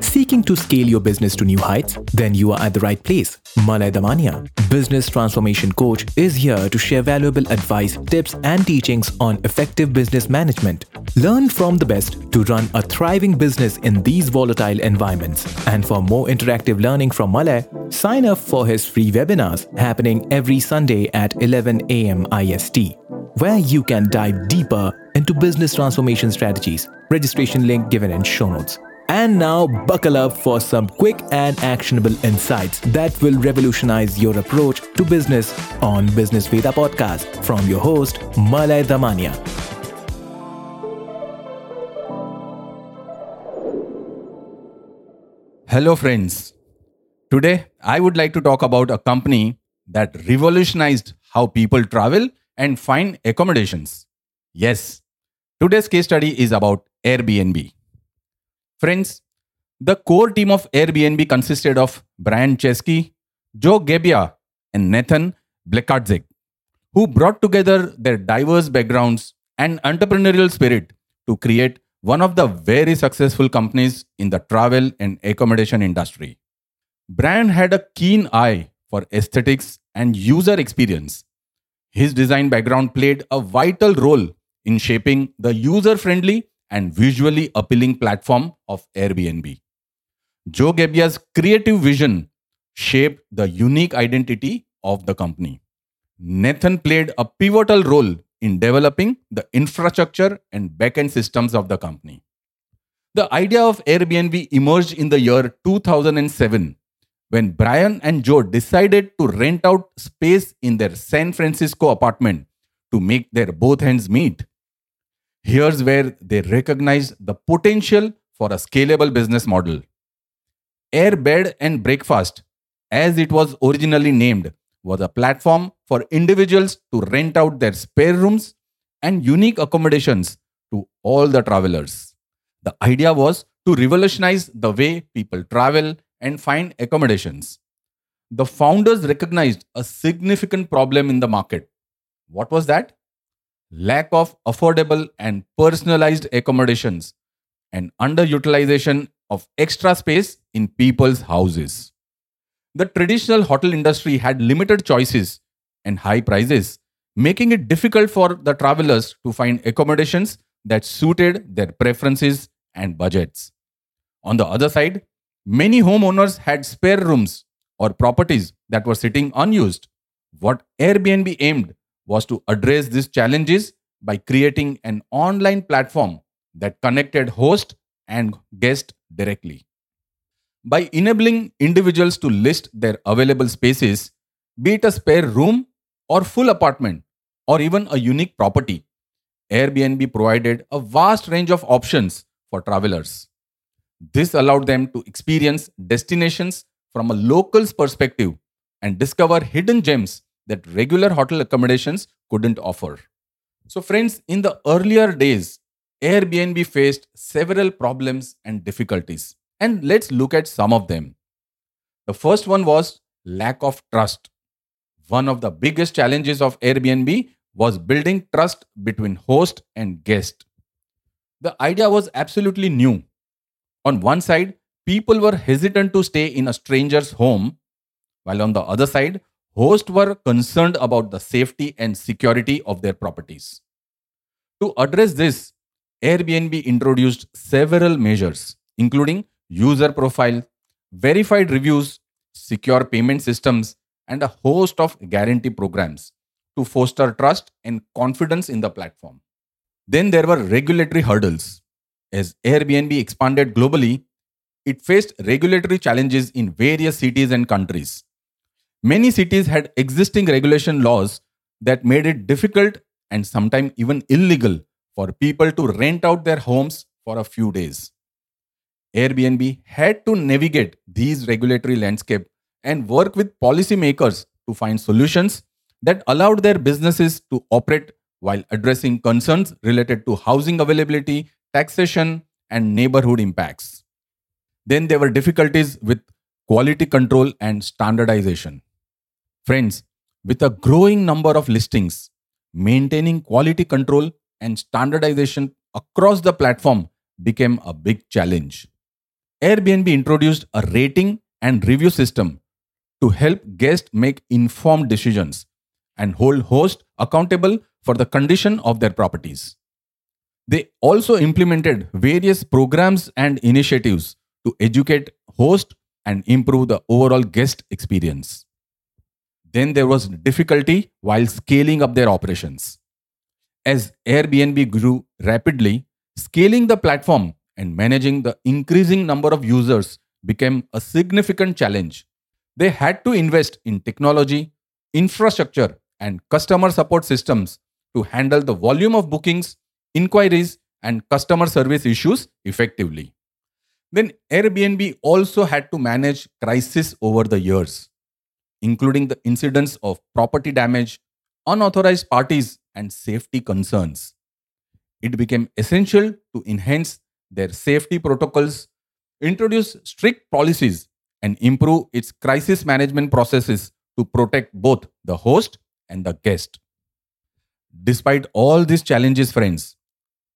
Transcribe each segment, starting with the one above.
Seeking to scale your business to new heights? Then you are at the right place. Malay Damania, business transformation coach, is here to share valuable advice, tips, and teachings on effective business management. Learn from the best to run a thriving business in these volatile environments. And for more interactive learning from Malay, sign up for his free webinars happening every Sunday at 11 a.m. IST, where you can dive deeper into business transformation strategies. Registration link given in show notes. And now, buckle up for some quick and actionable insights that will revolutionize your approach to business on Business Veda podcast from your host, Malay Damania. Hello, friends. Today, I would like to talk about a company that revolutionized how people travel and find accommodations. Yes, today's case study is about Airbnb. Friends, the core team of Airbnb consisted of Brian Chesky, Joe Gebbia, and Nathan Blecharczyk, who brought together their diverse backgrounds and entrepreneurial spirit to create one of the very successful companies in the travel and accommodation industry. Brian had a keen eye for aesthetics and user experience. His design background played a vital role in shaping the user friendly and visually appealing platform of Airbnb. Joe Gebbia's creative vision shaped the unique identity of the company. Nathan played a pivotal role in developing the infrastructure and backend systems of the company. The idea of Airbnb emerged in the year 2007 when Brian and Joe decided to rent out space in their San Francisco apartment to make their both ends meet. Here's where they recognized the potential for a scalable business model. Air Bed and Breakfast, as it was originally named, was a platform for individuals to rent out their spare rooms and unique accommodations to all the travelers. The idea was to revolutionize the way people travel and find accommodations. The founders recognized a significant problem in the market. What was that? Lack of affordable and personalized accommodations, and underutilization of extra space in people's houses. The traditional hotel industry had limited choices and high prices, making it difficult for the travelers to find accommodations that suited their preferences and budgets. On the other side, many homeowners had spare rooms or properties that were sitting unused. What Airbnb aimed was to address these challenges by creating an online platform that connected host and guest directly. By enabling individuals to list their available spaces, be it a spare room or full apartment or even a unique property, Airbnb provided a vast range of options for travelers. This allowed them to experience destinations from a local's perspective and discover hidden gems that regular hotel accommodations couldn't offer. So, friends, in the earlier days, Airbnb faced several problems and difficulties. And let's look at some of them. The first one was lack of trust. One of the biggest challenges of Airbnb was building trust between host and guest. The idea was absolutely new. On one side, people were hesitant to stay in a stranger's home, while on the other side, hosts were concerned about the safety and security of their properties. To address this, Airbnb introduced several measures, including user profile, verified reviews, secure payment systems, and a host of guarantee programs to foster trust and confidence in the platform. Then there were regulatory hurdles. As Airbnb expanded globally, it faced regulatory challenges in various cities and countries. Many cities had existing regulation laws that made it difficult and sometimes even illegal for people to rent out their homes for a few days. Airbnb had to navigate these regulatory landscape and work with policymakers to find solutions that allowed their businesses to operate while addressing concerns related to housing availability, taxation, and neighborhood impacts. Then there were difficulties with quality control and standardization. Friends, with a growing number of listings, maintaining quality control and standardization across the platform became a big challenge. Airbnb introduced a rating and review system to help guests make informed decisions and hold hosts accountable for the condition of their properties. They also implemented various programs and initiatives to educate hosts and improve the overall guest experience. Then there was difficulty while scaling up their operations. As Airbnb grew rapidly, scaling the platform and managing the increasing number of users became a significant challenge. They had to invest in technology, infrastructure, and customer support systems to handle the volume of bookings, inquiries, and customer service issues effectively. Then Airbnb also had to manage crisis over the years, including the incidents of property damage, unauthorized parties, and safety concerns. It became essential to enhance their safety protocols, introduce strict policies, and improve its crisis management processes to protect both the host and the guest. Despite all these challenges, friends,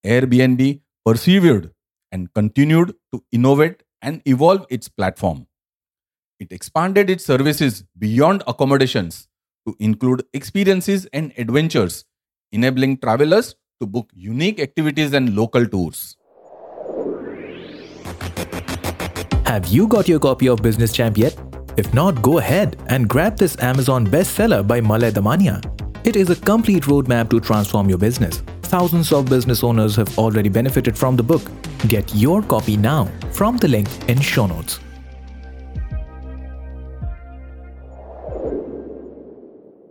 Airbnb persevered and continued to innovate and evolve its platform. It expanded its services beyond accommodations to include experiences and adventures, enabling travelers to book unique activities and local tours. Have you got your copy of Business Champ yet? If not, go ahead and grab this Amazon bestseller by Malay Damania. It is a complete roadmap to transform your business. Thousands of business owners have already benefited from the book. Get your copy now from the link in show notes.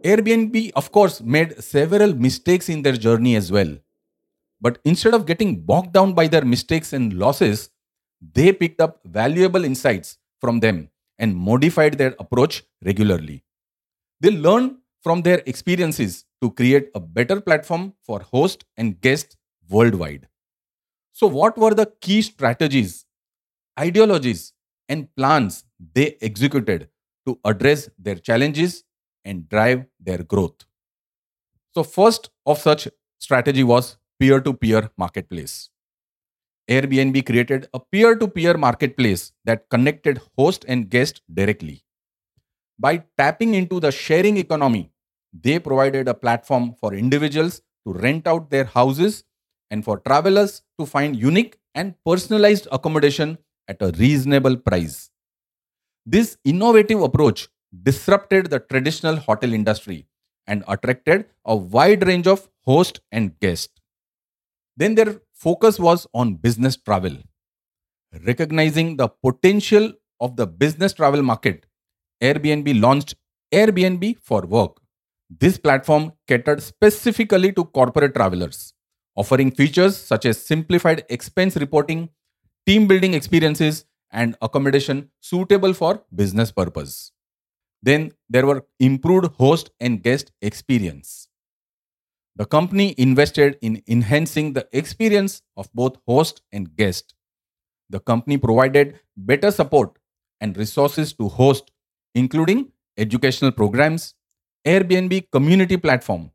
Airbnb, of course, made several mistakes in their journey as well. But instead of getting bogged down by their mistakes and losses, they picked up valuable insights from them and modified their approach regularly. They learned from their experiences to create a better platform for hosts and guests worldwide. So, what were the key strategies, ideologies, and plans they executed to address their challenges and drive their growth? So, first of such strategy was peer to peer marketplace. Airbnb created a peer to peer marketplace that connected host and guest directly. By tapping into the sharing economy, they provided a platform for individuals to rent out their houses and for travelers to find unique and personalized accommodation at a reasonable price. This innovative approach disrupted the traditional hotel industry and attracted a wide range of hosts and guests. Then their focus was on business travel. Recognizing the potential of the business travel market, Airbnb launched Airbnb for Work. This platform catered specifically to corporate travelers, offering features such as simplified expense reporting, team building experiences, and accommodation suitable for business purpose. Then there were improved host and guest experience. The company invested in enhancing the experience of both host and guest. The company provided better support and resources to host, including educational programs, Airbnb community platform,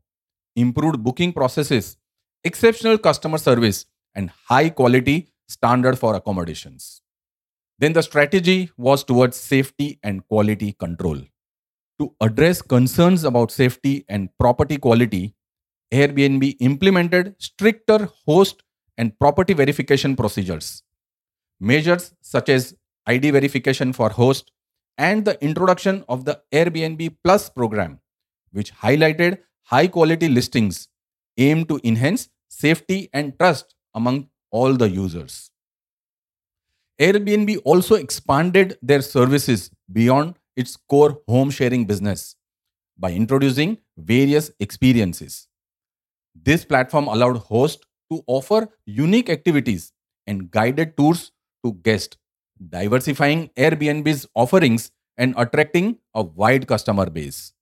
improved booking processes, exceptional customer service, and high quality standard for accommodations. Then the strategy was towards safety and quality control. To address concerns about safety and property quality, Airbnb implemented stricter host and property verification procedures. Measures such as ID verification for host and the introduction of the Airbnb Plus program, which highlighted high quality listings, aimed to enhance safety and trust among all the users. Airbnb also expanded their services beyond its core home sharing business by introducing various experiences. This platform allowed hosts to offer unique activities and guided tours to guests, diversifying Airbnb's offerings and attracting a wide customer base.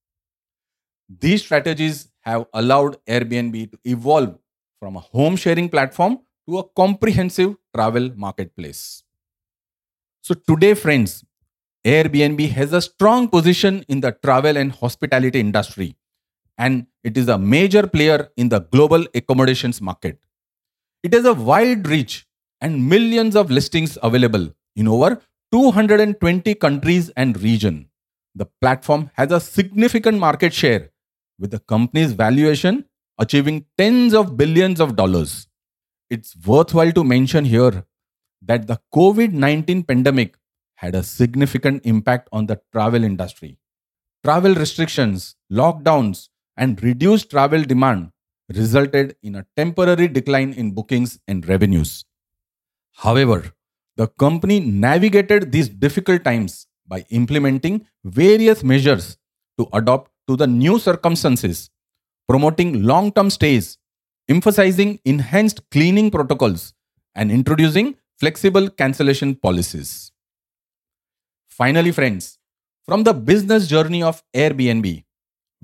These strategies have allowed Airbnb to evolve from a home sharing platform to a comprehensive travel marketplace. So, today, friends, Airbnb has a strong position in the travel and hospitality industry and it is a major player in the global accommodations market. It has a wide reach and millions of listings available in over 220 countries and region. The platform has a significant market share with the company's valuation achieving tens of billions of dollars. It's worthwhile to mention here that the COVID 19 pandemic had a significant impact on the travel industry. Travel restrictions, lockdowns, and reduced travel demand resulted in a temporary decline in bookings and revenues. However, the company navigated these difficult times by implementing various measures to adapt to the new circumstances, promoting long term stays, emphasizing enhanced cleaning protocols, and introducing flexible cancellation policies. Finally, friends, from the business journey of Airbnb,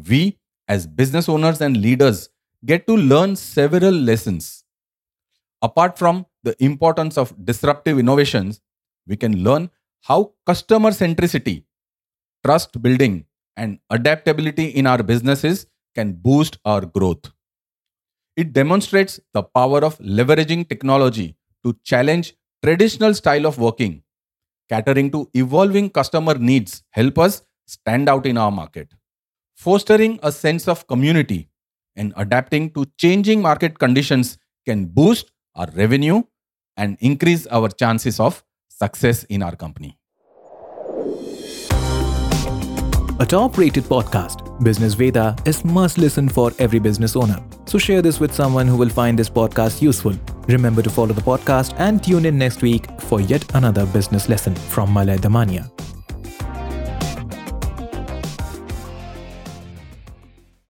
we as business owners and leaders get to learn several lessons. Apart from the importance of disruptive innovations, we can learn how customer centricity, trust building, and adaptability in our businesses can boost our growth. It demonstrates the power of leveraging technology to challenge traditional style of working, catering to evolving customer needs help us stand out in our market. Fostering a sense of community and adapting to changing market conditions can boost our revenue and increase our chances of success in our company. A top rated podcast, Business Veda, is must listen for every business owner. So share this with someone who will find this podcast useful. Remember to follow the podcast and tune in next week for yet another business lesson from Malay Damania.